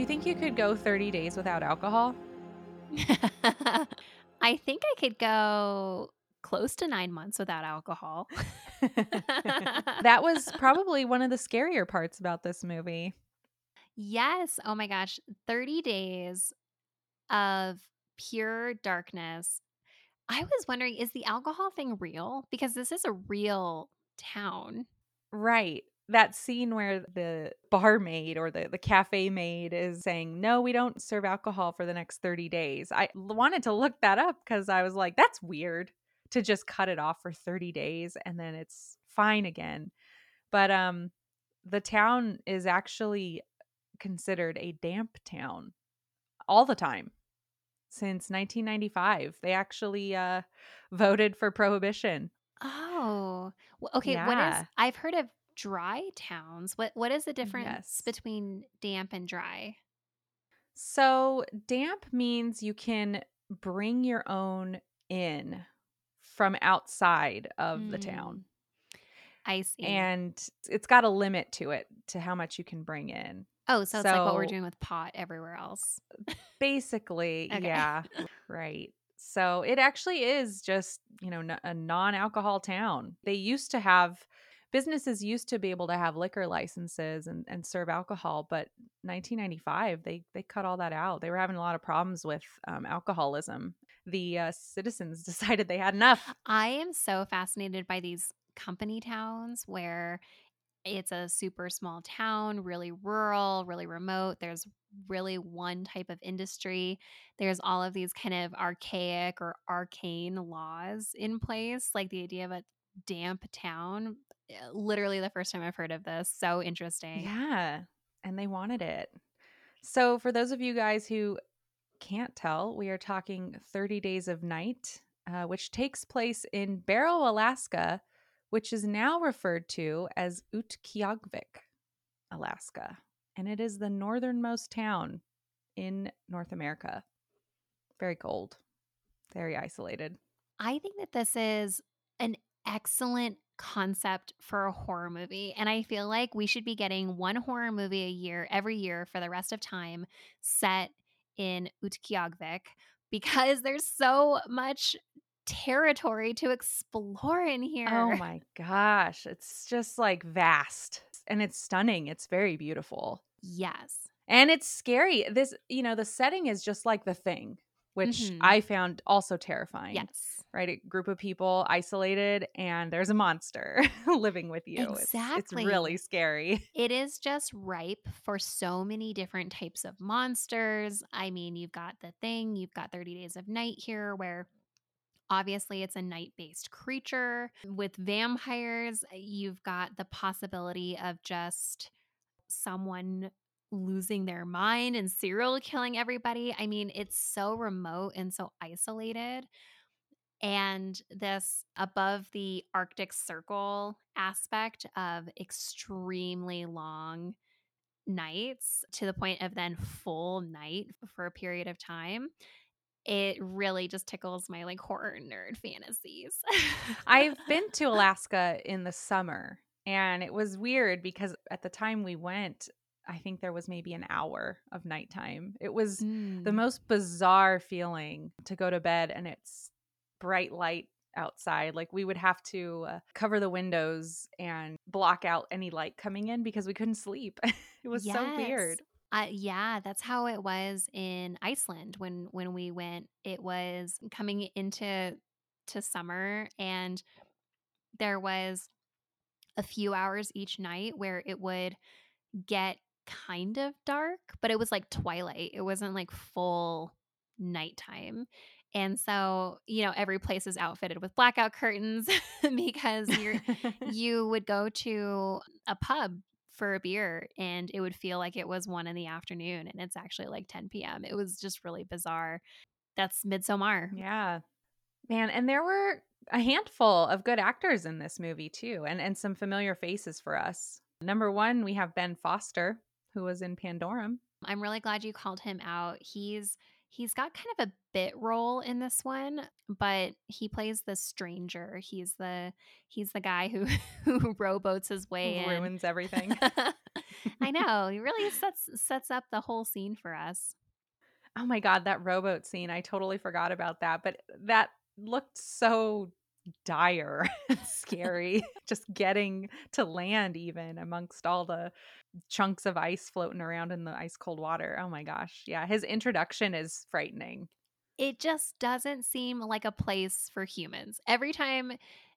Do you think you could go 30 days without alcohol? I think I could go close to nine months without alcohol. that was probably one of the scarier parts about this movie. yes. Oh my gosh. 30 days of pure darkness. I was wondering, is the alcohol thing real? Because this is a real town. Right. That scene where the barmaid or the, the cafe maid is saying, No, we don't serve alcohol for the next 30 days. I wanted to look that up because I was like, That's weird to just cut it off for 30 days and then it's fine again. But um the town is actually considered a damp town all the time since 1995. They actually uh voted for prohibition. Oh, okay. What is? I've heard of dry towns. What What is the difference Yes. between damp and dry? So, damp means you can bring your own in from outside of the town. Mm. I see. And it's got a limit to it to how much you can bring in. oh, so it's like what we're doing with pot everywhere else. Basically, Okay. yeah, right. So, it actually is just, you know, a non alcohol town. They used to have businesses used to be able to have liquor licenses and, and serve alcohol but 1995 they they cut all that out they were having a lot of problems with um, alcoholism the uh, citizens decided they had enough I am so fascinated by these company towns where it's a super small town, really rural, really remote. There's really one type of industry. There's all of these kind of archaic or arcane laws in place, like the idea of a damp town. Eh, Literally, the first time I've heard of this. So interesting. yeah and they wanted it so for those of you guys who can't tell we are talking 30 days of night uh, which takes place in barrow alaska which is now referred to as utqiagvik alaska and it is the northernmost town in north america very cold very isolated I think that this is an excellent concept for a horror movie. And I feel like we should be getting one horror movie a year, every year for the rest of time, set in Utqiagvik because there's so much territory to explore in here. oh my gosh it's just like vast and it's stunning it's very beautiful Yes. And it's scary. This, you know, the setting is just like the thing, which Mhm. I found also terrifying. Yes. Right? A group of people isolated and there's a monster living with you. It's- It's, really scary. It is just ripe for so many different types of monsters. I mean, you've got the thing, you've got 30 Days of Night here, where obviously it's a night based creature. With vampires, eh, you've got the possibility of just someone losing their mind and serial killing everybody. I mean, it's so remote and so isolated. And this above the Arctic Circle aspect of extremely long nights to the point of then full night for a period of time. It really just tickles my like horror nerd fantasies. I've been to Alaska in the summer and it was weird because at the time we went, I think there was maybe an hour of nighttime. It was the Mm. most bizarre feeling to go to bed and it's bright light outside like we would have to uh, cover the windows and block out any light coming in because we couldn't sleep it was so weird Uh, yeah, that's how it was in Iceland when when we went. It was coming into to summer, and there was a few hours each night where it would get kind of dark, but it was like twilight. It wasn't like full nighttime. And so, you know, every place is outfitted with blackout curtains because you're you would go to a pub for a beer and it would feel like it was one in the afternoon and it's actually like 10 p.m. It was just really bizarre. That's Midsommar. Yeah. Man, and there were a handful of good actors in this movie too, and and some familiar faces for us. Number one, we have Ben Foster, who was in Pandorum. I'm really glad you called him out. He's he's got kind of a bit role in this one, but he plays the stranger. He's the he's the guy who who rowboats his way in. Ruins everything. I know. He really sets sets up the whole scene for us. Oh my god, that rowboat scene. I totally forgot about that, but that looked so dire scary just getting to land even amongst all the chunks of ice floating around in the ice cold water. Oh my gosh. Yeah, his introduction is frightening. It just doesn't seem like a place for humans. Every time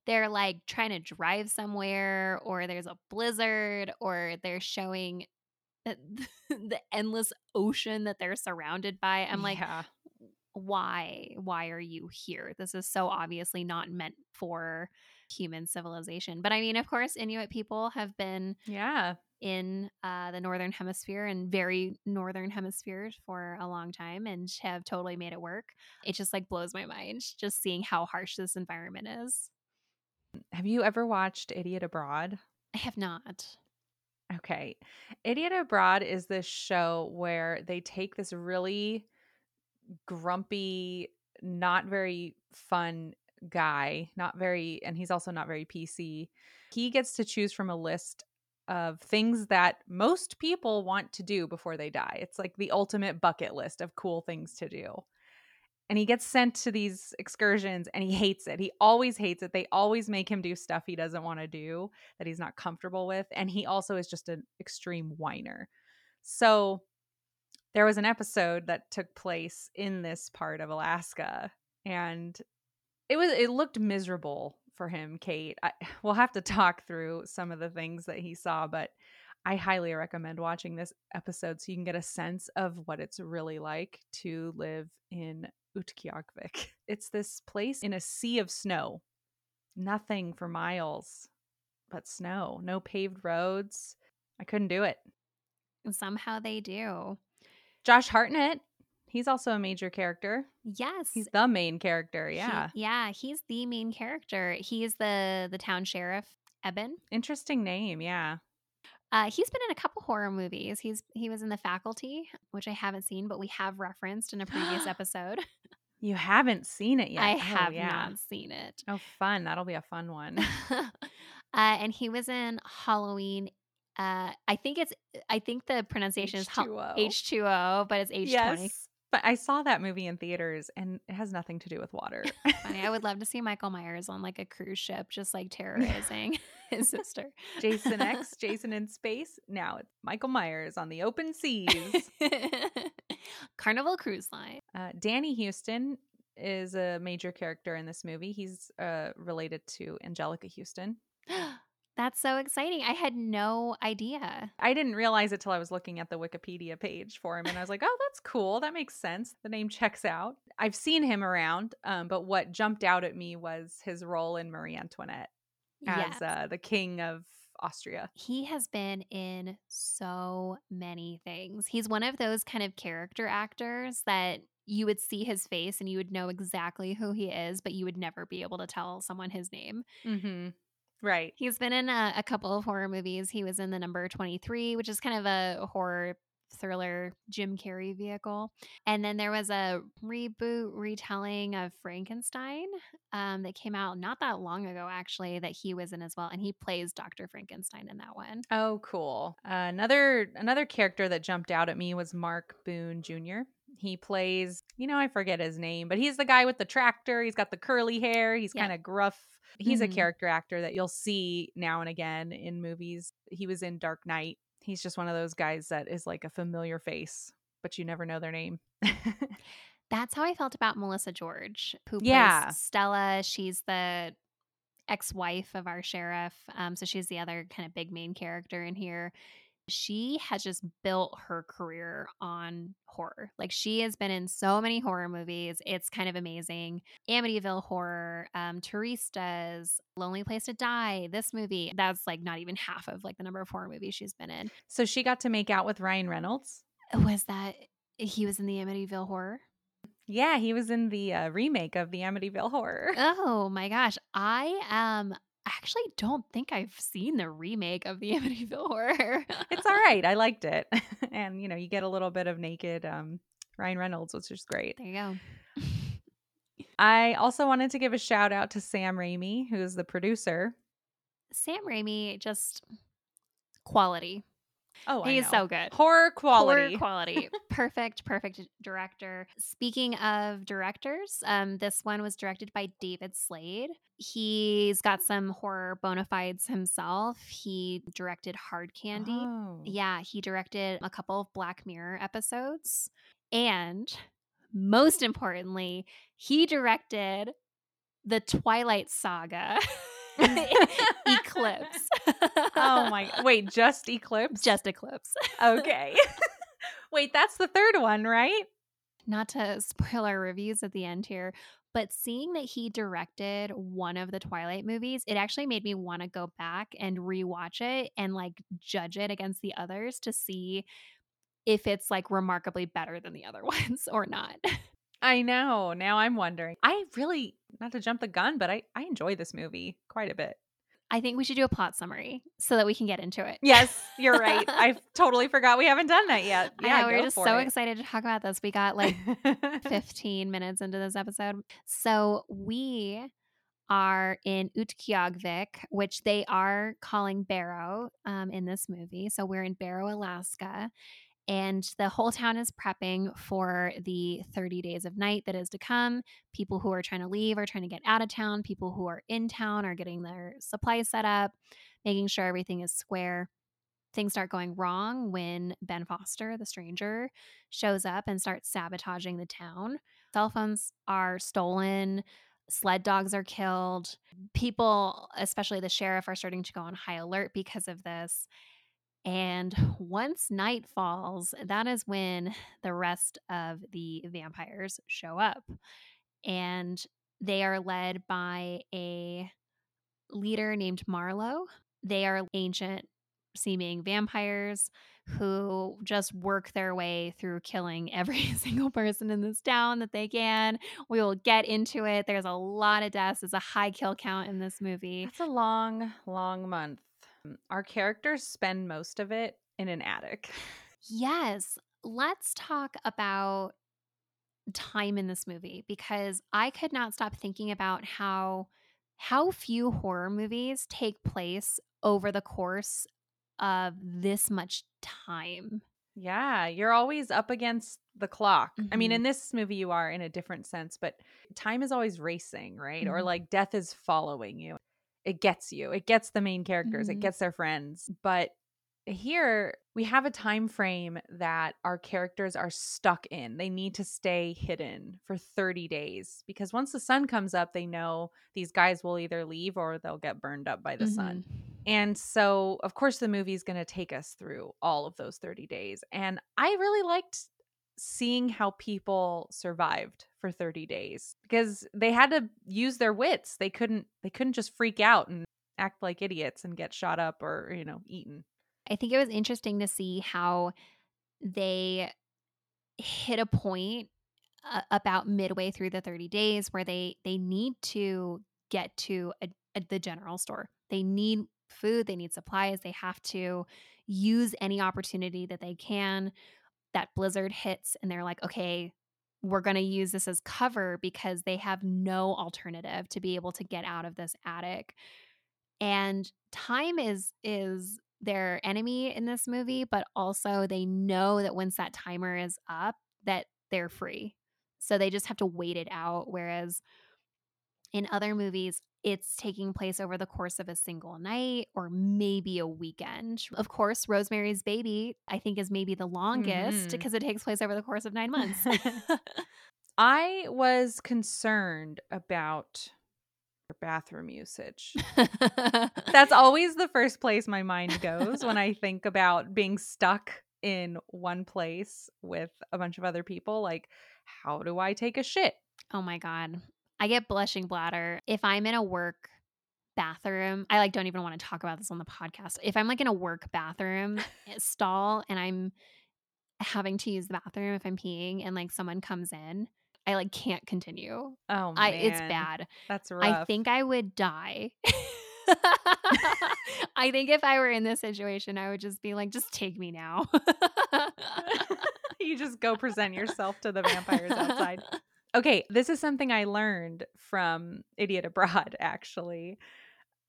they're like trying to drive somewhere or there's a blizzard or they're showing the endless ocean that they're surrounded by. I'm like, yeah why why are you here this is so obviously not meant for human civilization but i mean of course inuit people have been yeah in uh, the northern hemisphere and very northern hemisphere for a long time and have totally made it work. It just like blows my mind just seeing how harsh this environment is. Have you ever watched idiot abroad? I have not. Okay. Idiot abroad is this show where they take this really grumpy, not very fun guy, not very, and he's also not very PC. He gets to choose from a list of things that most people want to do before they die. It's like the ultimate bucket list of cool things to do. And he gets sent to these excursions and he hates it. He always hates it. They always make him do stuff he doesn't want to do that he's not comfortable with. And he also is just an extreme whiner. So there was an episode that took place in this part of Alaska and it was it looked miserable for him, Kate. I, we'll have to talk through some of the things that he saw, but I highly recommend watching this episode so you can get a sense of what it's really like to live in Utqiagvik. It's this place in a sea of snow. Nothing for miles but snow, no paved roads. I couldn't do it. Somehow they do. Josh Hartnett, he's also a major character. Yes. He's the main character, yeah. He, yeah, he's the main character. He's the the town sheriff, Eben. Interesting name, yeah. Uh, he's been in a couple horror movies. He's he was in The Faculty, which I haven't seen, but we have referenced in a previous episode. You haven't seen it yet. I oh, have yeah. not seen it. Oh, fun! That'll be a fun one. uh, and he was in Halloween uh, I think it's I think the pronunciation H2O. is H2O, but it's H20. Yes. But I saw that movie in theaters and it has nothing to do with water. Funny. I would love to see Michael Myers on like a cruise ship, just like terrorizing his sister. Jason X, Jason in space. Now it's Michael Myers on the open seas. Carnival Cruise Line. Uh, Danny Huston is a major character in this movie. He's uh, related to Anjelica Huston. That's so exciting. I had no idea. I didn't realize it till I was looking at the Wikipedia page for him and I was like, oh, that's cool. That makes sense. The name checks out. I've seen him around, um, but what jumped out at me was his role in Marie Antoinette as yes. uh, the king of Austria. He has been in so many things. He's one of those kind of character actors that you would see his face and you would know exactly who he is, but you would never be able to tell someone his name. Mm-hmm. Right. He's been in a, a, couple of horror movies. He was in the number 23, which is kind of a horror thriller Jim Carrey vehicle. And then there was a reboot retelling of Frankenstein um, that came out not that long ago, actually, that he was in as well. And he plays Dr. Frankenstein in that one. Oh, cool. Uh, another another character that jumped out at me was Mark Boone Jr. He plays, you know, I forget his name, but he's the guy with the tractor. He's got the curly hair. He's yeah. kind of gruff He's mm-hmm. a character actor that you'll see now and again in movies. He was in Dark Knight. He's just one of those guys that is like a familiar face, but you never know their name. That's how I felt about Melissa George, who yeah. plays Stella. She's the ex-wife of our sheriff. Um, so she's the other kind of big main character in here. She has just built her career on horror. Like she has been in so many horror movies. It's kind of amazing. Amityville Horror, um, Turistas, Lonely Place to Die, this movie. That's like not even half of like the number of horror movies she's been in. So she got to make out with Ryan Reynolds. Was that he was in the Amityville Horror? Yeah, he was in the uh, remake of the Amityville Horror. Oh my gosh. I um actually don't think I've seen the remake of the Amityville Horror. it's all right. I liked it. and you know, you get a little bit of naked um Ryan Reynolds, which is great. There you go. I also wanted to give a shout out to Sam Raimi, who is the producer. Sam Raimi just quality. Oh, he's so good. Horror quality. Horror quality. perfect, perfect director. Speaking of directors, um, this one was directed by David Slade. He's got some horror bona fides himself. He directed Hard Candy. Oh. Yeah, he directed a couple of Black Mirror episodes. And most importantly, he directed the Twilight Saga. Eclipse. oh my wait, just Eclipse? Just Eclipse. okay. wait, that's the third one, right? Not to spoil our reviews at the end here, but seeing that he directed one of the Twilight movies, it actually made me want to go back and rewatch it and like judge it against the others to see if it's like remarkably better than the other ones or not. I know. Now I'm wondering. I really, not to jump the gun, but I, I enjoy this movie quite a bit. I think we should do a plot summary so that we can get into it. Yes, you're right. I totally forgot we haven't done that yet. Yeah, we are just so it. excited to talk about this. We got like 15 minutes into this episode. So we are in Utqiagvik, which they are calling Barrow um, in this movie. So we're in Barrow, Alaska. And the whole town is prepping for the 30 days of night that is to come. People who are trying to leave are trying to get out of town. People who are in town are getting their supplies set up, making sure everything is square. Things start going wrong when Ben Foster, the stranger, shows up and starts sabotaging the town. Cell phones are stolen, sled dogs are killed. People, especially the sheriff, are starting to go on high alert because of this. And once night falls, that is when the rest of the vampires show up. And they are led by a leader named Marlowe. They are ancient seeming vampires who just work their way through killing every single person in this town that they can. We will get into it. There's a lot of deaths. There's a high kill count in this movie. It's a long, long month. Our characters spend most of it in an attic. Yes. Let's talk about time in this movie because I could not stop thinking about how how few horror movies take place over the course of this much time. Yeah, you're always up against the clock. Mm-hmm. I mean, Mhm. in this movie, you are in a different sense, but time is always racing, right? Or Mhm. like death is following you. It gets you, it gets the main characters, it Mhm. gets their friends. But here we have a time frame that our characters are stuck in. They need to stay hidden for 30 days because once the sun comes up, they know these guys will either leave or they'll get burned up by the sun. Mhm. And so, of course, the movie is going to take us through all of those 30 days. And I really liked seeing how people survived for 30 days because they had to use their wits. They couldn't they couldn't just freak out and act like idiots and get shot up or, you know, eaten. I think it was interesting to see how they hit a point uh, about midway through the 30 days where they they need to get to a, a, the general store. They need food, they need supplies, they have to use any opportunity that they can. That blizzard hits and they're like, "Okay, we're going to use this as cover because they have no alternative to be able to get out of this attic." And time is is their enemy in this movie, but also they know that once that timer is up, that they're free. So they just have to wait it out. Whereas in other movies, it's taking place over the course of a single night or maybe a weekend. Of course, Rosemary's Baby, I think, is maybe the longest mm-hmm. because it takes place over the course of nine months. I was concerned about Bathroom usage. That's always the first place my mind goes when I think about being stuck in one place with a bunch of other people. Like, how do I take a shit? oh my god. I get blushing bladder if I'm in a work bathroom. I like don't even want to talk about this on the podcast. If I'm like in a work bathroom eh, stall and I'm having to use the bathroom if I'm peeing and like someone comes in, I like can't continue. Oh, I it's bad. That's rough. I think I would die. I think if I were in this situation, I would just be like, just take me now. you just go present yourself to the vampires outside. Okay, this is something I learned from Idiot Abroad, actually.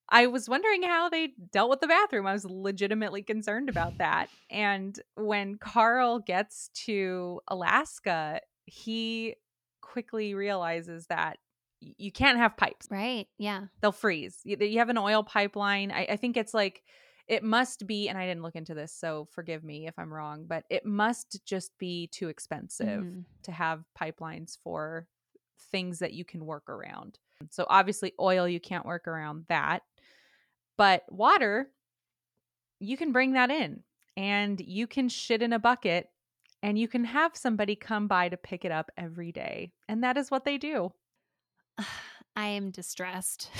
I was wondering how they dealt with the bathroom. I was legitimately concerned about that. And when Karl gets to Alaska, he quickly realizes that you can't have pipes, right. Yeah. they'll freeze. You, you have an oil pipeline. I, I think it's like, it must be, and I didn't look into this, so forgive me if I'm wrong, but it must just be too expensive Mhm. to have pipelines for things that you can work around. So obviously oil you can't work around that. But water you can bring that in and you can shit in a bucket and you can have somebody come by to pick it up every day. And that is what they do. I am distressed.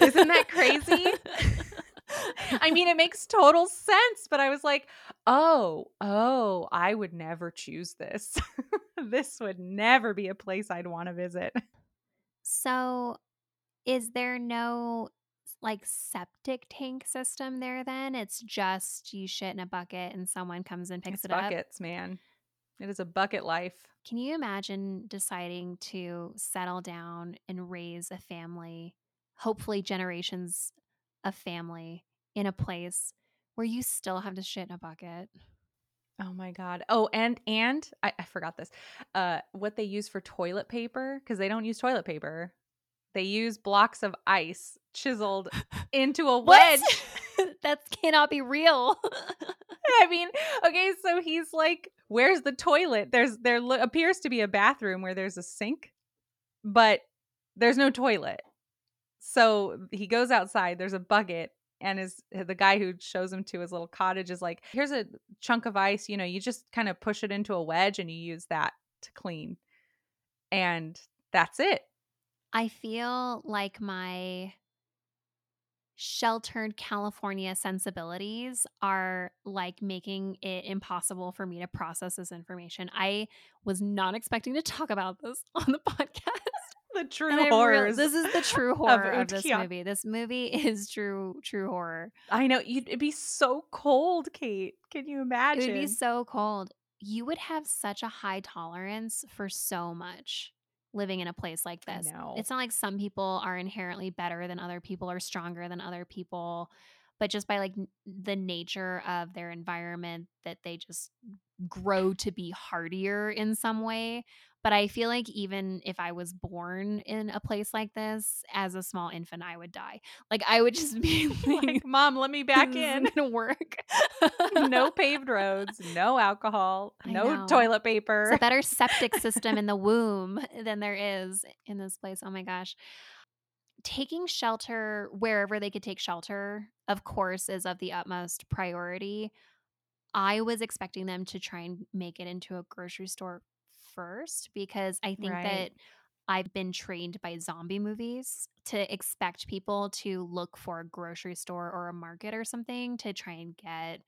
Isn't that crazy? I mean, it makes total sense, but I was like, "Oh, oh, I would never choose this. this would never be a place I'd want to visit." so, is there no like septic tank system there then? It's just you shit in a bucket and someone comes and picks It's it up. buckets, man. It is a bucket life. Can you imagine deciding to settle down and raise a family, hopefully generations of family in a place where you still have to shit in a bucket? Oh my god. Oh, and and I, I forgot this. Uh what they use for toilet paper cuz they don't use toilet paper. They use blocks of ice chiseled into a wedge. that cannot be real. I mean, okay, so he's like, "Where's the toilet?" There's there lo- appears to be a bathroom where there's a sink, but there's no toilet. So he goes outside. There's a bucket, and is the guy who shows him to his little cottage is like, "Here's a chunk of ice. You know, you just kind of push it into a wedge, and you use that to clean, and that's it." I feel like my sheltered California sensibilities are like making it impossible for me to process this information. I was not expecting to talk about this on the podcast. The true And I real- this is the true horror of, this movie. This movie is true, true horror. I know you'd it'd be so cold, Kate. Can you imagine? It would be so cold. You would have such a high tolerance for so much living in a place like this. It's not like some people are inherently better than other people or stronger than other people, but just by like n- the nature of their environment that they just grow to be hardier in some way. But I feel like even if I was born in a place like this as a small infant, I would die. Like I would just be like, mom, let me back in. isn't work. no paved roads, no alcohol, I no know. toilet paper. It's a better septic system in the womb than there is in this place. Oh my gosh. Taking shelter wherever they could take shelter, of course, is of the utmost priority. I was expecting them to try and make it into a grocery store first because I think Right. that I've been trained by zombie movies to expect people to look for a grocery store or a market or something to try and get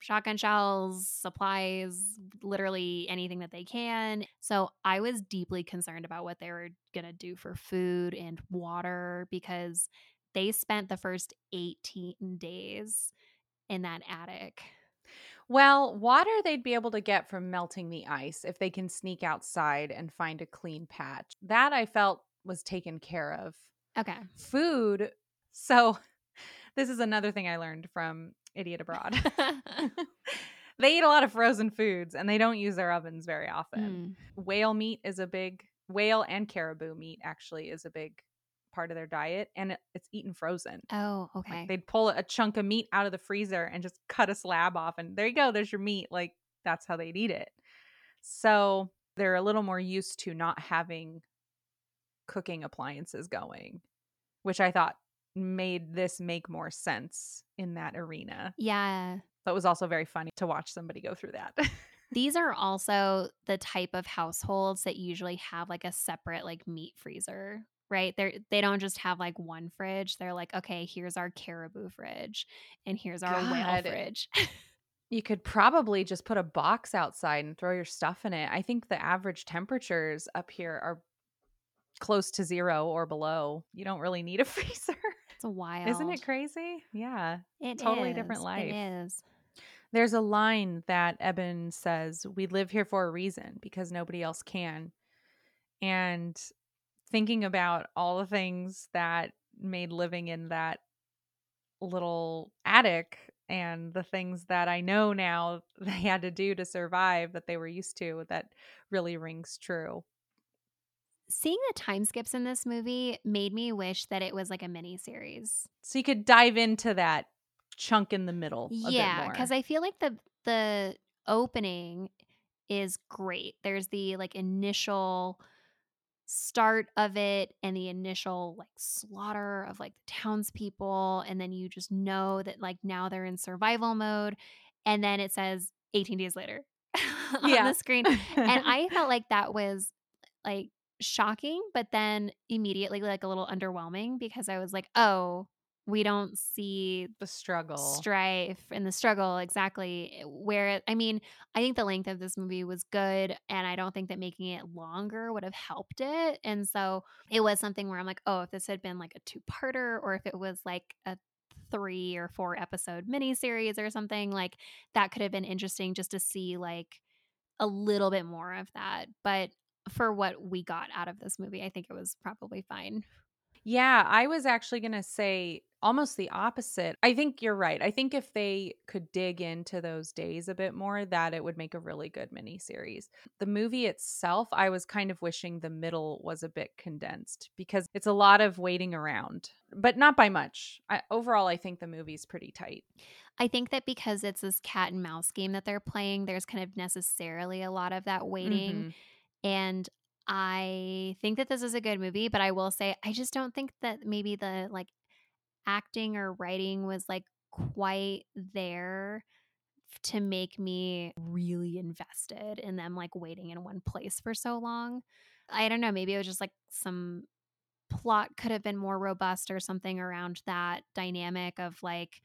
shotgun shells, supplies, literally anything that they can. So I was deeply concerned about what they were going to do for food and water because they spent the first 18 days in that attic. well, water they'd be able to get from melting the ice if they can sneak outside and find a clean patch. That I felt was taken care of. Okay. Food. So, this is another thing I learned from Idiot Abroad. they eat a lot of frozen foods and they don't use their ovens very often. Mm. whale meat is a big whale and caribou meat actually is a big part of their diet and it, it's eaten frozen Oh, Like, okay. they'd pull a chunk of meat out of the freezer and just cut a slab off and there you go there's your meat like that's how they'd eat it so they're a little more used to not having cooking appliances going which I thought made this make more sense in that arena. Yeah. But it was also very funny to watch somebody go through that. These are also the type of households that usually have like a separate like meat freezer, right? They they don't just have like one fridge. They're like, okay, here's our caribou fridge and here's our whale fridge. You could probably just put a box outside and throw your stuff in it. I think the average temperatures up here are close to zero or below. You don't really need a freezer. It's wild. Isn't it crazy? Yeah. It Totally is. different life. It is. There's a line that Eben says, We live here for a reason because nobody else can. And thinking about all the things that made living in that little attic and the things that I know now they had to do to survive that they were used to, that really rings true. Seeing the time skips in this movie made me wish that it was like a mini series. So you could dive into that chunk in the middle. Yeah, because I feel like the the opening is great. There's the like initial start of it and the initial like slaughter of like the townspeople, and then you just know that like now they're in survival mode, and then it says 18 days later on Yeah. the screen, and I felt like that was like shocking, but then immediately like a little underwhelming because I was like, oh, we don't see the struggle. strife and the struggle exactly eh, where i mean i think the length of this movie was good and i don't think that making it longer would have helped it and so it was something where i'm like oh if this had been like a two-parter or if it was like a three or four episode miniseries or something like that could have been interesting just to see like a little bit more of that but for what we got out of this movie i think it was probably fine Yeah, I was actually going to say almost the opposite. I think you're right. I think if they could dig into those days a bit more, that it would make a really good miniseries. The movie itself, I was kind of wishing the middle was a bit condensed because it's a lot of waiting around, but not by much. I, overall, I think the movie's pretty tight. I think that because it's this cat and mouse game that they're playing, there's kind of necessarily a lot of that waiting. Mhm. And I think that this is a good movie, but I will say I just don't think that maybe the like acting or writing was like quite there to make me really invested in them like waiting in one place for so long. I don't know, maybe it was just like some plot could have been more robust or something around that dynamic of like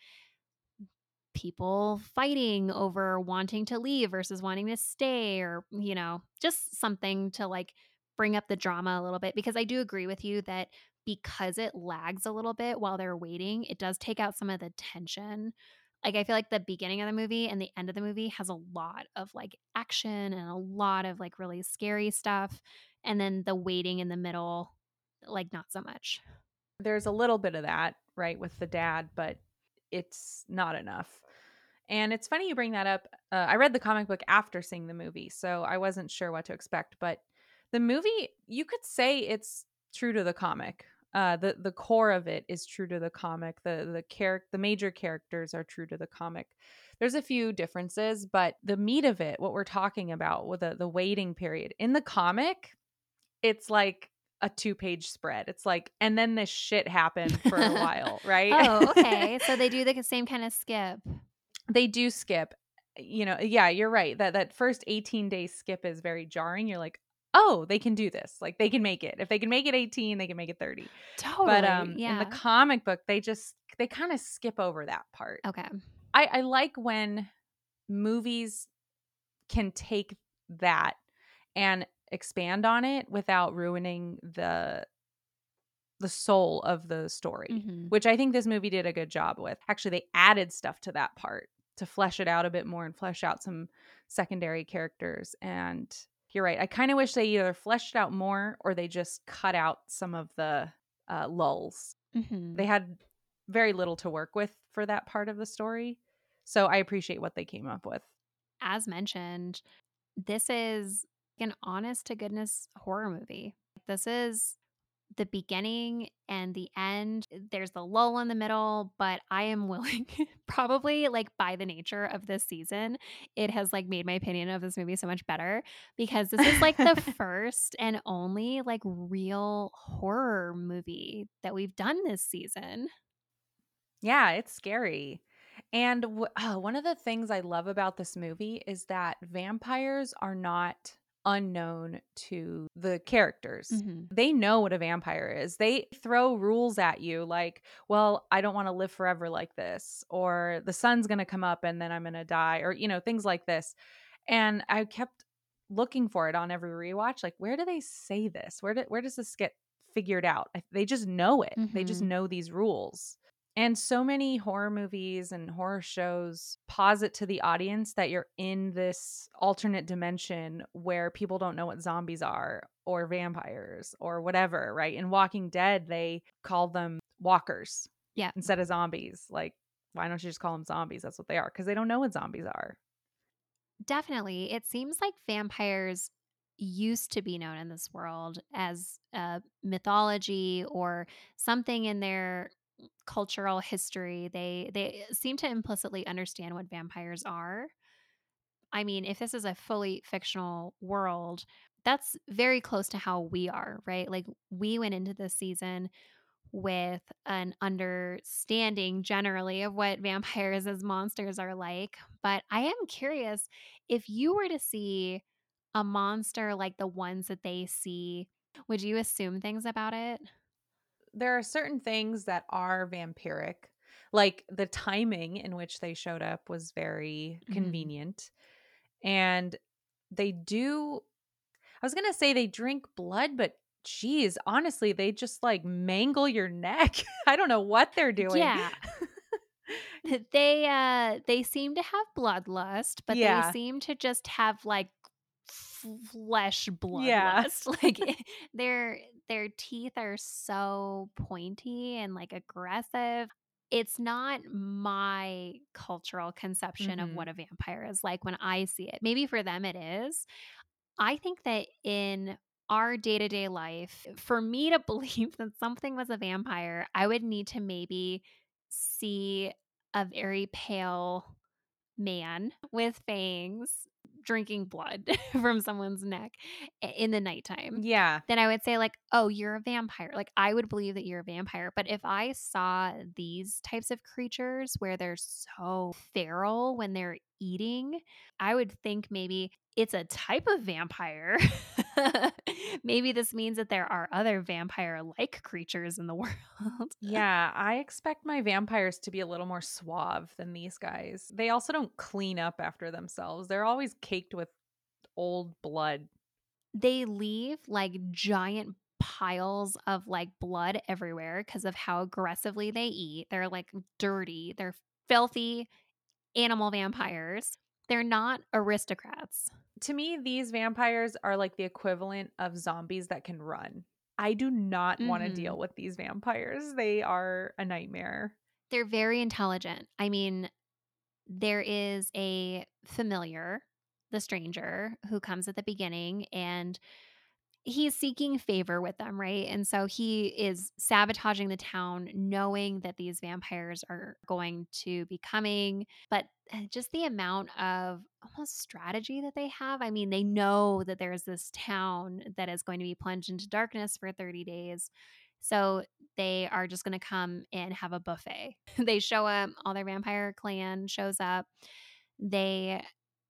people fighting over wanting to leave versus wanting to stay or you know just something to like bring up the drama a little bit because i do agree with you that because it lags a little bit while they're waiting it does take out some of the tension. Like i feel like the beginning of the movie and the end of the movie has a lot of like action and a lot of like really scary stuff and then the waiting in the middle like not so much. There's a little bit of that, right, with the dad, but it's not enough. And it's funny you bring that up. Uh, I read the comic book after seeing the movie, so I wasn't sure what to expect. But the movie, you could say it's true to the comic. Uh, the the core of it is true to the comic. The the character, the major characters are true to the comic. There's a few differences, but the meat of it, what we're talking about with the the waiting period in the comic, it's like a two page spread. It's like, and then this shit happened for a while, right? oh okay. So they do the same kind of skip. They do skip. You know yeah you're right. That that first 18 day skip is very jarring. You're like oh they can do this. Like they can make it. If they can make it 18 they can make it 30 totally. but um yeah in the comic book they just they kind of skip over that part. Okay. I, I like when movies can take that and expand on it without ruining the the soul of the story Mhm. which I think this movie did a good job with. Actually, they added stuff to that part to flesh it out a bit more and flesh out some secondary characters. And you're right. I kind of wish they either fleshed out more or they just cut out some of the uh, lulls. Mhm. They had very little to work with for that part of the story. So I appreciate what they came up with. as mentioned, this is an honest to goodness horror movie. This is the beginning and the end. There's the lull in the middle, but I am willing, probably like by the nature of this season, it has like made my opinion of this movie so much better because this is like the first and only like real horror movie that we've done this season. Yeah, it's scary. And w- oh, one of the things I love about this movie is that vampires are not unknown to the characters. Mhm. They know what a vampire is. They throw rules at you like, well, I don't want to live forever like this, or the sun's going to come up and then I'm going to die, or, you know, things like this. And I kept looking for it on every rewatch. Like, where do they say this? Where, do, where does this get figured out? They just know it. They just Mhm. know these rules. And so many horror movies and horror shows posit to the audience that you're in this alternate dimension where people don't know what zombies are or vampires or whatever, right? In Walking Dead, they call them walkers Yeah. instead of zombies. Like, why don't you just call them zombies? That's what they are because they don't know what zombies are. Definitely. It seems like vampires used to be known in this world as a mythology or something in their cultural history. They they seem to implicitly understand what vampires are. I mean, if this is a fully fictional world, that's very close to how we are, right? Like we went into this season with an understanding generally of what vampires as monsters are like. But I am curious if you were to see a monster like the ones that they see, would you assume things about it? There are certain things that are vampiric, like the timing in which they showed up was very Mhm. convenient. And they do I was gonna say they drink blood, but geez, honestly, they just like mangle your neck. I don't know what they're doing. Yeah. they uh they seem to have bloodlust, but Yeah. they seem to just have like flesh Yeah. bloodlust. Like their their teeth are so pointy and like aggressive. It's not my cultural conception of Mhm. what a vampire is like when I see it. Maybe for them it is. I think that in our day to day life, for me to believe that something was a vampire, I would need to maybe see a very pale man with fangs drinking blood from someone's neck in the nighttime. Yeah. Then I would say, like, oh, you're a vampire. Like, I would believe that you're a vampire. But if I saw these types of creatures where they're so feral when they're eating, I would think maybe it's a type of vampire. maybe this means that there are other vampire like creatures in the world. Yeah, I expect my vampires to be a little more suave than these guys. They also don't clean up after themselves. They're always caked with old blood. they leave like giant piles of like blood everywhere because of how aggressively they eat. They're like dirty, they're filthy animal vampires. They're not aristocrats. To me, these vampires are like the equivalent of zombies that can run. I do not want to deal mm-hmm. with these vampires. They are a nightmare. They're very intelligent. I mean, there is a familiar, the stranger, who comes at the beginning and he's seeking favor with them, right? And so he is sabotaging the town, knowing that these vampires are going to be coming. But uh, just the amount of almost strategy that they have. I mean, they know that there's this town that is going to be plunged into darkness for 30 days. So they are just going to come and have a buffet. they show up, all their vampire clan shows up. They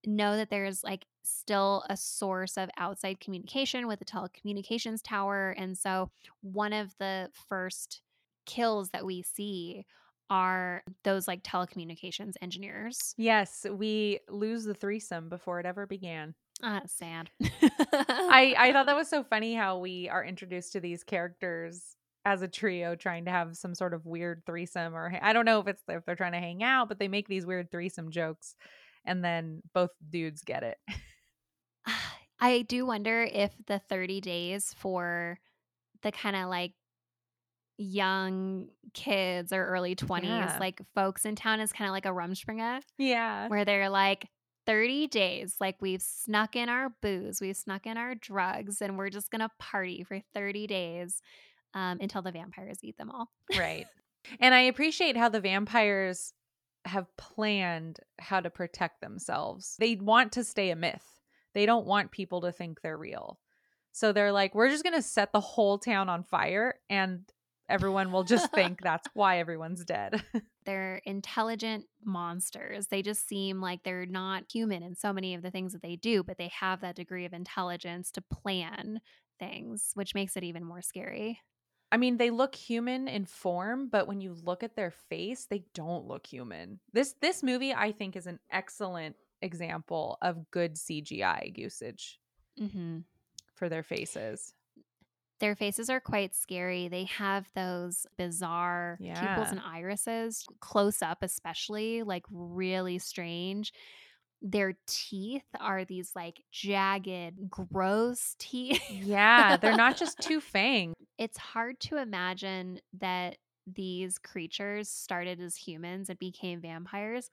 know that there's like still a source of outside communication with the telecommunications tower. And so one of the first kills that we see are those like telecommunications engineers. Yes, we lose the threesome before it ever began. Ah, sad. I I thought that was so funny how we are introduced to these characters as a trio trying to have some sort of weird threesome or I don't know if it's if they're trying to hang out, but they make these weird threesome jokes and then both dudes get it. I do wonder if the 30 days for the kind of like young kids or early 20s, Yeah. like folks in town, is kind of like a Rumspringa. Yeah. where they're like 30 days like we've snuck in our booze we've snuck in our drugs and we're just gonna party for 30 days um, until the vampires eat them all. right. And I appreciate how the vampires have planned how to protect themselves. They want to stay a myth. They don't want people to think they're real. So they're like, we're just going to set the whole town on fire and everyone will just think that's why everyone's dead. they're intelligent monsters. They just seem like they're not human in so many of the things that they do, but they have that degree of intelligence to plan things, which makes it even more scary. I mean, they look human in form, but when you look at their face, they don't look human. This this movie I think is an excellent example of good CGI usage mm-hmm. for their faces. Their faces are quite scary. They have those bizarre Yeah. pupils and irises, close up, especially, like really strange. Their teeth are these like jagged, gross teeth. Yeah, they're not just two fangs. it's hard to imagine that these creatures started as humans and became vampires.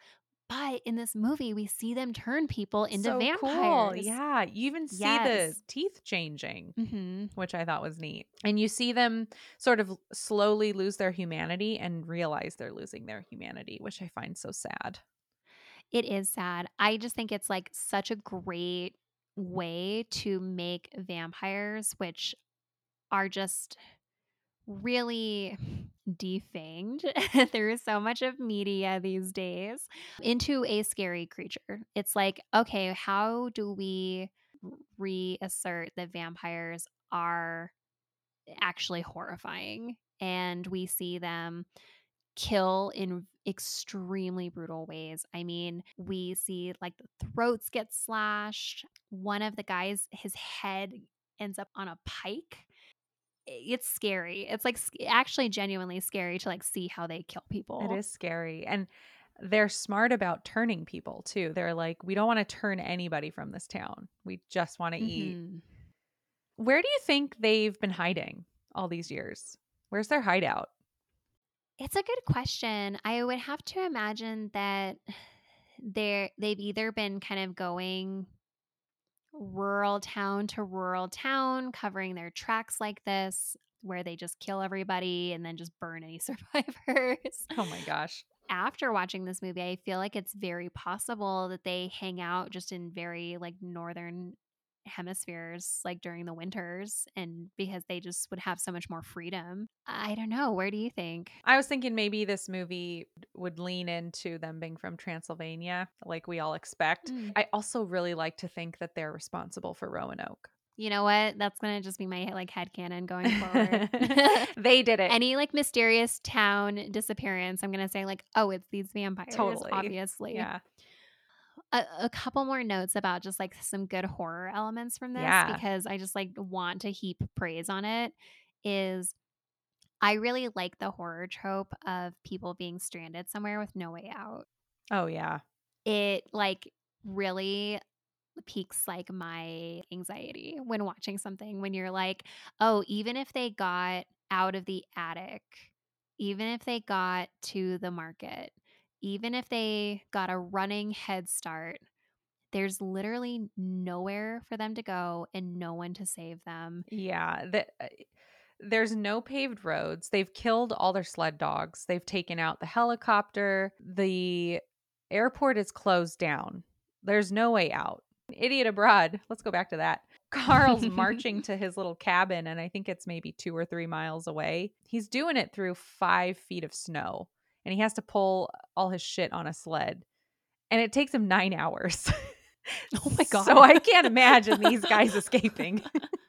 But in this movie, we see them turn people into so vampires. Cool. Yeah, you even see Yes. the teeth changing, hmm which I thought was neat. And you see them sort of slowly lose their humanity and realize they're losing their humanity, which I find so sad. It is sad. I just think it's like such a great way to make vampires, which are just really defanged. there is so much of media these days into a scary creature. It's like, okay, how do we reassert that vampires are actually horrifying? And we see them kill in extremely brutal ways. I mean, we see like the throats get slashed. One of the guys, his head ends up on a pike. It's scary. It's like actually genuinely scary to like see how they kill people. It is scary. And they're smart about turning people too. They're like, we don't want to turn anybody from this town. We just want to eat. Mhm. Where do you think they've been hiding all these years? Where's their hideout? It's a good question. I would have to imagine that they're they've either been kind of going rural town to rural town, covering their tracks like this, where they just kill everybody and then just burn any survivors. Oh my gosh. After watching this movie, I feel like it's very possible that they hang out just in very like northern hemispheres like during the winters and because they just would have so much more freedom. I don't know, where do you think? I was thinking maybe this movie would lean into them being from Transylvania, like we all expect. Mm. I also really like to think that they're responsible for Roanoke. You know what? That's gonna just be my like head headcanon going forward. they did it. Any like mysterious town disappearance, I'm gonna say like, oh, it's these vampires. Totally. Obviously. yeah. A, a couple more notes about just like some good horror elements from this Yeah. because I just like want to heap praise on it. Is I really like the horror trope of people being stranded somewhere with no way out. Oh yeah. It like really piques like my anxiety when watching something when you're like, oh, even if they got out of the attic, even if they got to the market, even if they got a running head start, there's literally nowhere for them to go and no one to save them. Yeah. The, uh, there's no paved roads. They've killed all their sled dogs. They've taken out the helicopter. The airport is closed down. There's no way out. Idiot abroad. Let's go back to that. Karl's marching to his little cabin, and I think it's maybe two or three miles away. He's doing it through five feet of snow, and he has to pull all his shit on a sled. And it takes him nine hours. Oh my God. So I can't imagine these guys escaping.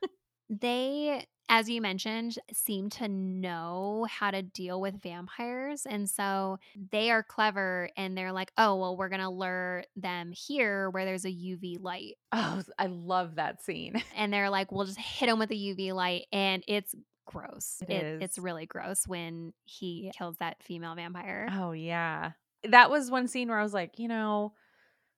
they as you mentioned seem to know how to deal with vampires and so they are clever and they're like oh well we're going to lure them here where there's a uv light Oh, I love that scene. and they're like we'll just hit them with a uv light and it's gross It it's really gross when he kills that female vampire Oh yeah. That was one scene where I was like, you know,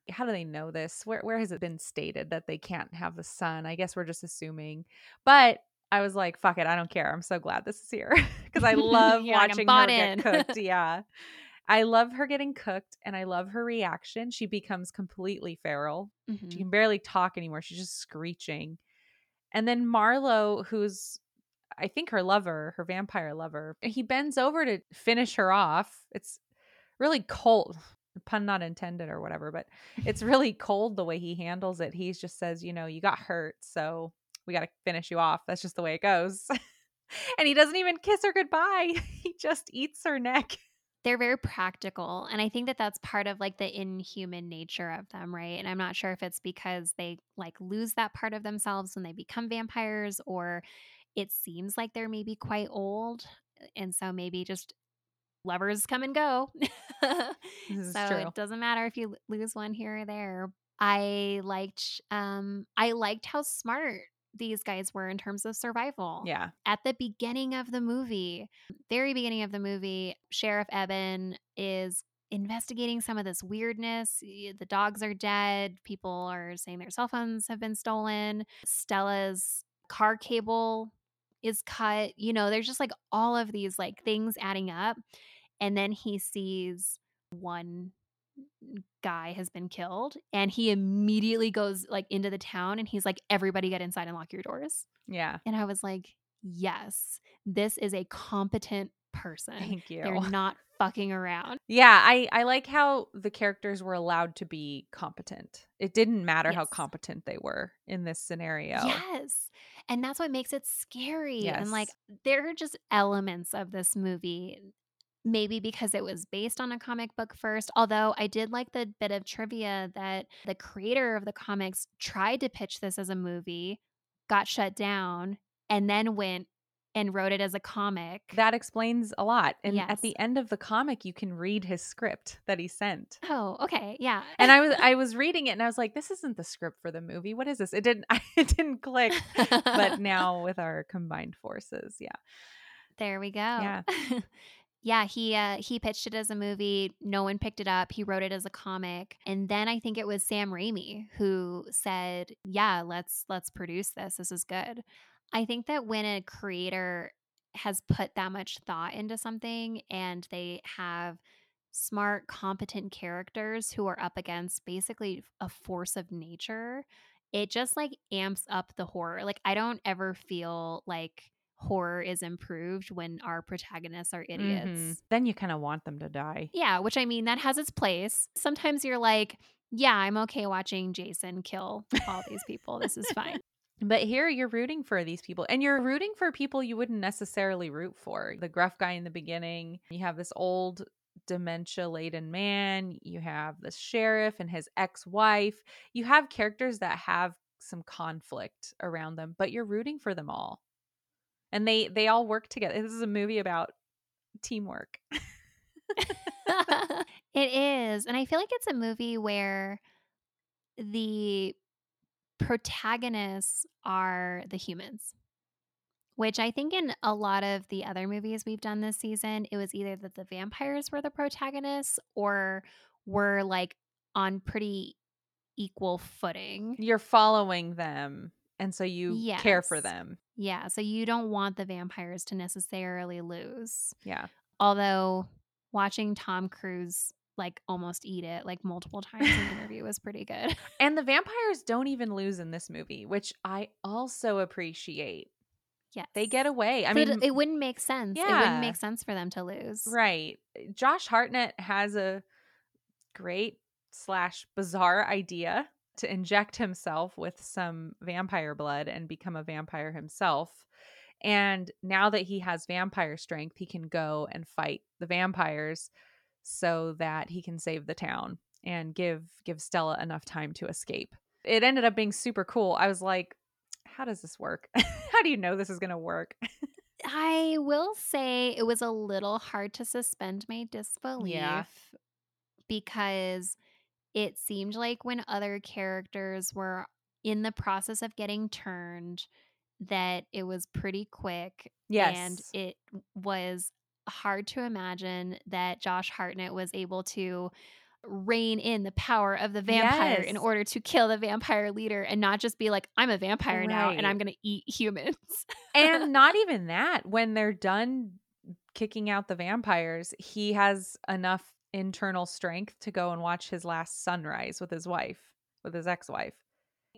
how do they know this? Where where has it been stated that they can't have the sun? I guess we're just assuming. But I was like, fuck it, I don't care. I'm so glad this is here because I love watching her bought get cooked. Yeah. I love her getting cooked and I love her reaction. She becomes completely feral. Mhm. She can barely talk anymore. She's just screeching. And then Marlowe, who's I think her lover, her vampire lover, he bends over to finish her off. It's really cold, pun not intended or whatever, but it's really cold the way he handles it. He just says, you know, you got hurt, so we got to finish you off. That's just the way it goes. and he doesn't even kiss her goodbye. He just eats her neck. They're very practical. And I think that that's part of like the inhuman nature of them, right? And I'm not sure if it's because they like lose that part of themselves when they become vampires or it seems like they're maybe quite old. And so maybe just lovers come and go. so true. it doesn't matter if you lose one here or there. I liked um I liked how smart these guys were in terms of survival. Yeah. At the beginning of the movie, very beginning of the movie, Sheriff Eben is investigating some of this weirdness. The dogs are dead. People are saying their cell phones have been stolen. Stella's car cable is cut. You know, there's just like all of these like things adding up. And then he sees one guy has been killed and he immediately goes like into the town and he's like everybody get inside and lock your doors Yeah. and i was like yes this is a competent person Thank you. they're not fucking around Yeah, I I like how the characters were allowed to be competent. It didn't matter how competent they were in this scenario. yes and that's what makes it scary and like there are just elements of this movie maybe because it was based on a comic book first although i did like the bit of trivia that the creator of the comics tried to pitch this as a movie got shut down and then went and wrote it as a comic That explains a lot. And Yes. at the end of the comic you can read his script that he sent. oh okay yeah And I was I was reading it and I was like this isn't the script for the movie. What is this? It didn't it didn't click. But now with our combined forces, yeah. There we go. Yeah. yeah, he uh he pitched it as a movie. No one picked it up. He wrote it as a comic. And then I think it was Sam Raimi who said, "Yeah, let's let's produce this. This is good." I think that when a creator has put that much thought into something and they have smart, competent characters who are up against basically a force of nature, it just like amps up the horror. Like I don't ever feel like horror is improved when our protagonists are idiots. Mhm. Then you kind of want them to die. Yeah, which I mean that has its place. Sometimes you're like, yeah, I'm okay watching Jason kill all these people. This is fine. But here you're rooting for these people and you're rooting for people you wouldn't necessarily root for. The gruff guy in the beginning, you have this old dementia laden man, you have the sheriff and his ex wife. You have characters that have some conflict around them, but you're rooting for them all. And they they all work together. This is a movie about teamwork. it is. And I feel like it's a movie where the protagonists are the humans. Which I think in a lot of the other movies we've done this season, it was either that the vampires were the protagonists or were like on pretty equal footing. You're following them and so you care for them. Yeah, so you don't want the vampires to necessarily lose. Yeah. Although watching Tom Cruise like almost eat it like multiple times in the interview was pretty good. And the vampires don't even lose in this movie, which I also appreciate. Yes. They get away. I mean, it, it wouldn't make sense. Yeah. It wouldn't make sense for them to lose. right. Eh, Josh Hartnett has a great slash bizarre idea to inject himself with some vampire blood and become a vampire himself. And now that he has vampire strength, he can go and fight the vampires so that he can save the town and give give Stella enough time to escape. It ended up being super cool. I was like, how does this work? how do you know this is going to work? I will say it was a little hard to suspend my disbelief because it seemed like when other characters were in the process of getting turned that it was pretty quick Yes. and it was hard to imagine that Josh Hartnett was able to rein in the power of the vampire in order to kill the vampire leader and not just be like I'm a vampire now and I'm going to eat humans. and not even that when they're done kicking out the vampires he has enough internal strength to go and watch his last sunrise with his wife with his ex-wife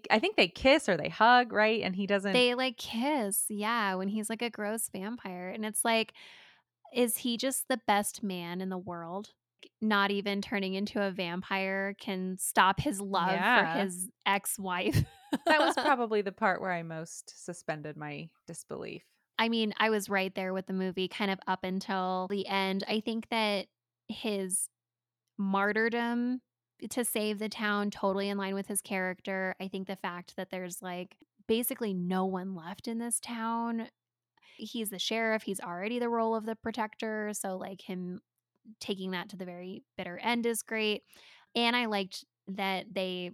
I think they kiss or they hug, right? And he doesn't They like kiss, yeah, when he's like a gross vampire. And it's like, is he just the best man in the world? Not even turning into a vampire can stop his love for his ex wife. that was probably the part where I most suspended my disbelief. I mean, I was right there with the movie kind of up until the end. I think that his martyrdom to save the town totally in line with his character. I think the fact that there's like basically no one left in this town. He's the sheriff, he's already the role of the protector, so like him taking that to the very bitter end is great. And I liked that they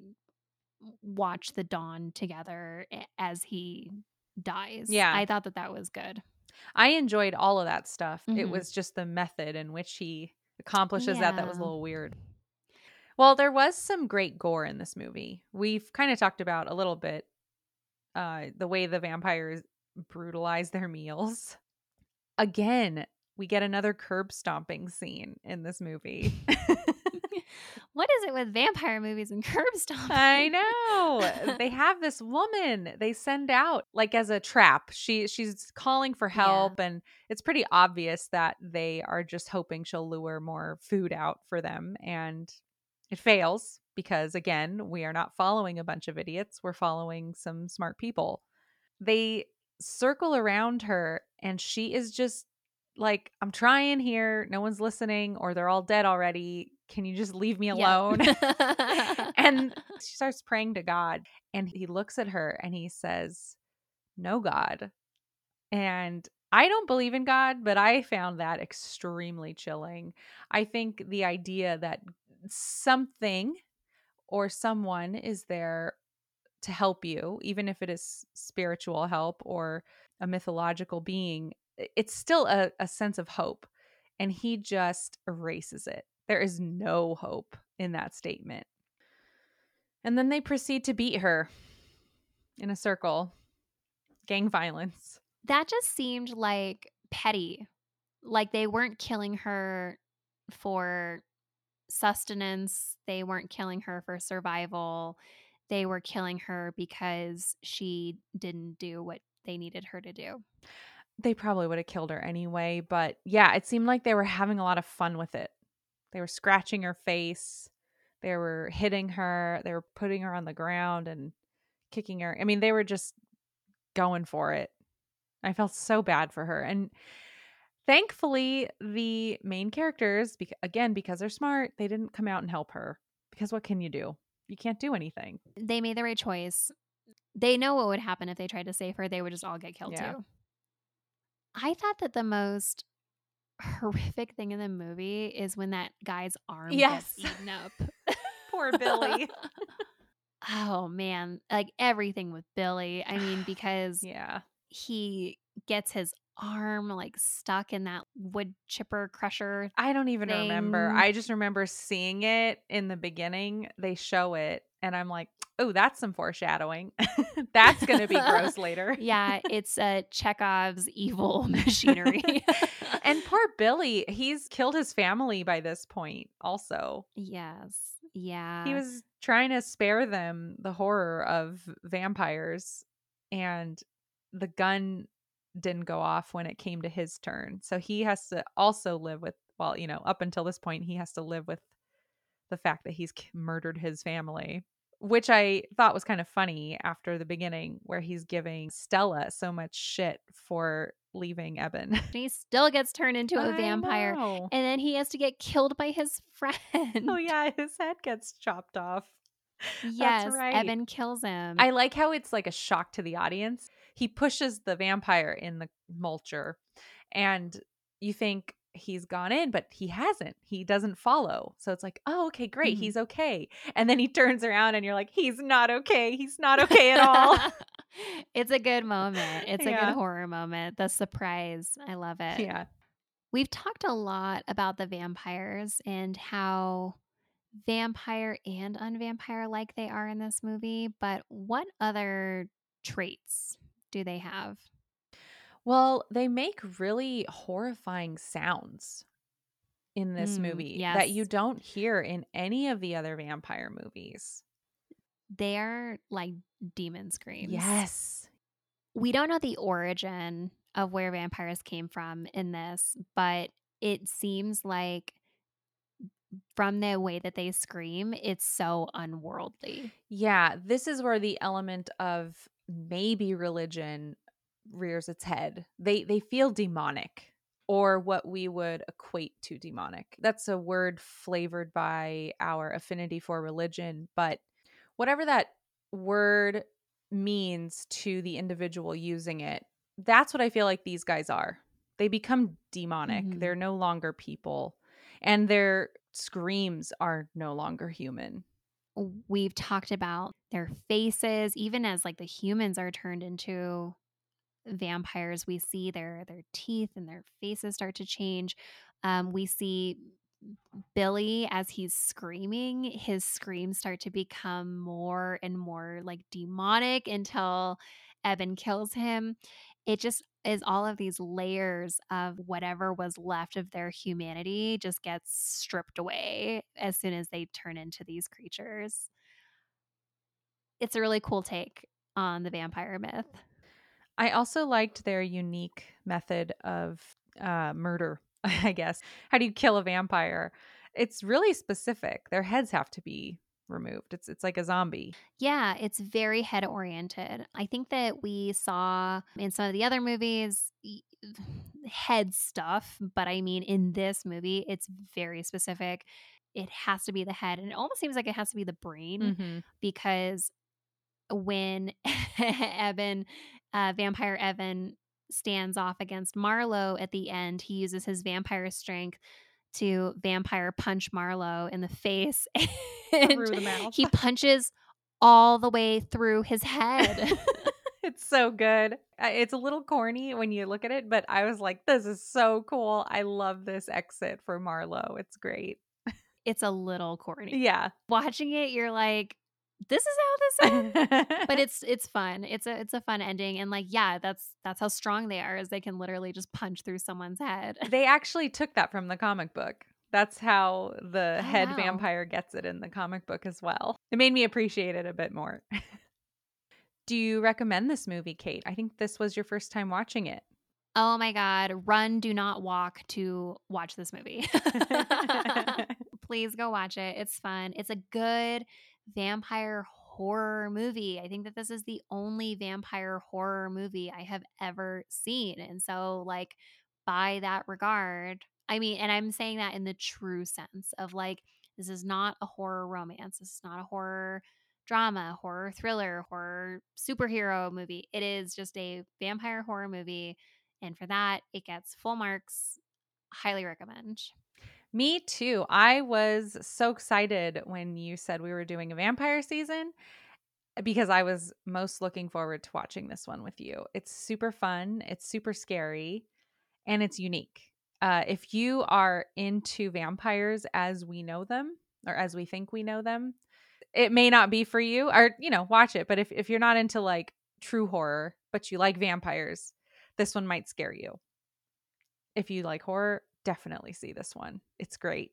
watch the dawn together as he dies. Yeah. I thought that that was good. I enjoyed all of that stuff. It Mhm. was just the method in which he accomplishes that that was a little weird. Well, there was some great gore in this movie. We've kind of talked about a little bit uh the way the vampires brutalize their meals. Again, we get another curb stomping scene in this movie. what is it with vampire movies and curb stomping? I know. They have this woman they send out like as a trap. She she's calling for Yeah. help and it's pretty obvious that they are just hoping she'll lure more food out for them and it fails because again, we are not following a bunch of idiots. We're following some smart people. They circle around her and she is just like I'm trying here. No one's listening or they're all dead already. Can you just leave me Yeah. alone? and she starts praying to God and he looks at her and he says, No, God. And I don't believe in God, but I found that extremely chilling. I think the idea that something or someone is there to help you, even if it is spiritual help or a mythological being, it's still a, a sense of hope. And he just erases it. There is no hope in that statement. And then they proceed to beat her in a circle. Gang violence. that just seemed like petty. Like they weren't killing her for sustenance, they weren't killing her for survival. They were killing her because she didn't do what they needed her to do. They probably would have killed her anyway, but yeah, it seemed like they were having a lot of fun with it. They were scratching her face, they were hitting her, they were putting her on the ground and kicking her. I mean, they were just going for it. I felt so bad for her. And thankfully, the main characters, again, because they're smart, they didn't come out and help her. Because what can you do? You can't do anything. They made the right choice. They know what would happen if they tried to save her. They would just all get killed Yeah. too. I thought that the most horrific thing in the movie is when that guy's arm Yes. gets eaten up. Poor Billy. oh man, like everything with Billy. I mean, because yeah. he gets his arm like stuck in that wood chipper crusher. I don't even remember. I just remember seeing it in the beginning. They show it, and I'm like, oh, that's some foreshadowing. that's going to be gross later. Yeah, it's uh, Chekhov's evil machinery. and poor Billy, he's killed his family by this point, also. yes, yeah, He was trying to spare them the horror of vampires, and the gun didn't go off when it came to his turn. So he has to also live with, well, you know, up until this point, he has to live with the fact that he's murdered his family, which I thought was kind of funny after the beginning, where he's giving Stella so much shit for leaving Eben. he still gets turned into a I vampire, know. and then he has to get killed by his oh, friend. Oh, yeah, his head gets chopped off. yes, right. Evan kills him. I like how it's like a shock to the audience. He pushes the vampire in the mulcher, and you think he's gone in, but he hasn't. He doesn't follow. So it's like, oh, okay, great. Mhm. He's okay. And then he turns around and you're like, he's not okay. He's not okay at all. it's a good moment. It's a good horror moment. The surprise. I love it. yeah. We've talked a lot about the vampires and how vampire and unvampire like they are in this movie, but what other traits do they have? Well, they make really horrifying sounds in this Mm, movie that you don't hear in any of the other vampire movies. They're like demon screams. Yes. We don't know the origin of where vampires came from in this, but it seems like from the way that they scream, it's so unworldly. Yeah, this is where the element of maybe religion rears its head. They they feel demonic or what we would equate to demonic. That's a word flavored by our affinity for religion, but whatever that word means to the individual using it, that's what I feel like these guys are. They become demonic. Mhm. They're no longer people, and their screams are no longer human. We've talked about their faces, even as like the humans are turned into vampires, we see their their teeth and their faces start to change. Um, we see Billy as he's screaming, his screams start to become more and more like demonic until Evan kills him. It just is all of these layers of whatever was left of their humanity just gets stripped away as soon as they turn into these creatures. It's a really cool take on the vampire myth. I also liked their unique method of uh, murder, I guess. How do you kill a vampire? It's really specific. Their heads have to be removed. It's it's like a zombie. Yeah, it's very head oriented. I think that we saw in some of the other movies head stuff, but I mean in this movie it's very specific. It has to be the head and it almost seems like it has to be the brain Mm-hmm. because when Evan, uh, vampire Evan, stands off against Marlowe at the end, he uses his vampire strength to vampire punch Marlowe in the face. Through the mouth. he punches all the way through his head. it's so good. It's a little corny when you look at it, but I was like, this is so cool. I love this exit for Marlowe. It's great. it's a little corny. Yeah. Watching it, you're like, this is how this ends. but it's it's fun. It's a it's a fun ending, and like yeah, that's that's how strong they are. Is they can literally just punch through someone's head. they actually took that from the comic book. That's how the Oh, head wow. vampire gets it in the comic book as well. It made me appreciate it a bit more. Do you recommend this movie, Kate? I think this was your first time watching it. Oh my god, run, do not walk to watch this movie. Please go watch it. It's fun. It's a good vampire horror movie. I think that this is the only vampire horror movie I have ever seen. And so, like, by that regard, I mean, and I'm saying that in the true sense of like, this is not a horror romance. This is not a horror drama, horror thriller, horror superhero movie. It is just a vampire horror movie. And for that, it gets full marks. Highly recommend. Me too. I was so excited when you said we were doing a vampire season because I was most looking forward to watching this one with you. It's super fun, it's super scary, and it's unique. Uh, if you are into vampires as we know them or as we think we know them, it may not be for you or, you know, watch it. But if, if you're not into like true horror, but you like vampires, this one might scare you. If you like horror, definitely see this one. It's great.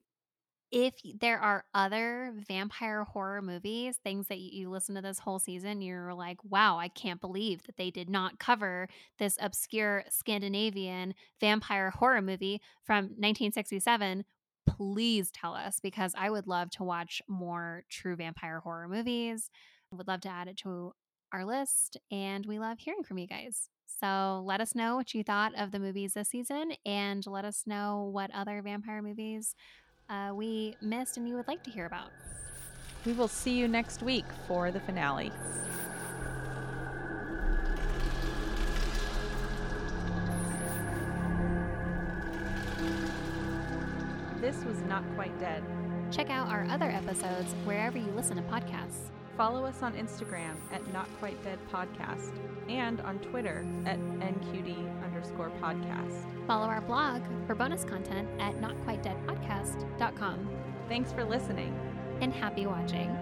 if there are other vampire horror movies, things that you, listen to this whole season, you're like, wow, I can't believe that they did not cover this obscure Scandinavian vampire horror movie from 1967. Please tell us because I would love to watch more true vampire horror movies. I would love to add it to our list, and we love hearing from you guys. So let us know what you thought of the movies this season, and let us know what other vampire movies uh, we missed and you would like to hear about. We will see you next week for the finale. This was Not Quite Dead. Check out our other episodes wherever you listen to podcasts. Follow us on Instagram at Not Quite Dead Podcast and on Twitter at NQD underscore podcast. Follow our blog for bonus content at notquitedeadpodcast.com. Thanks for listening. And happy watching.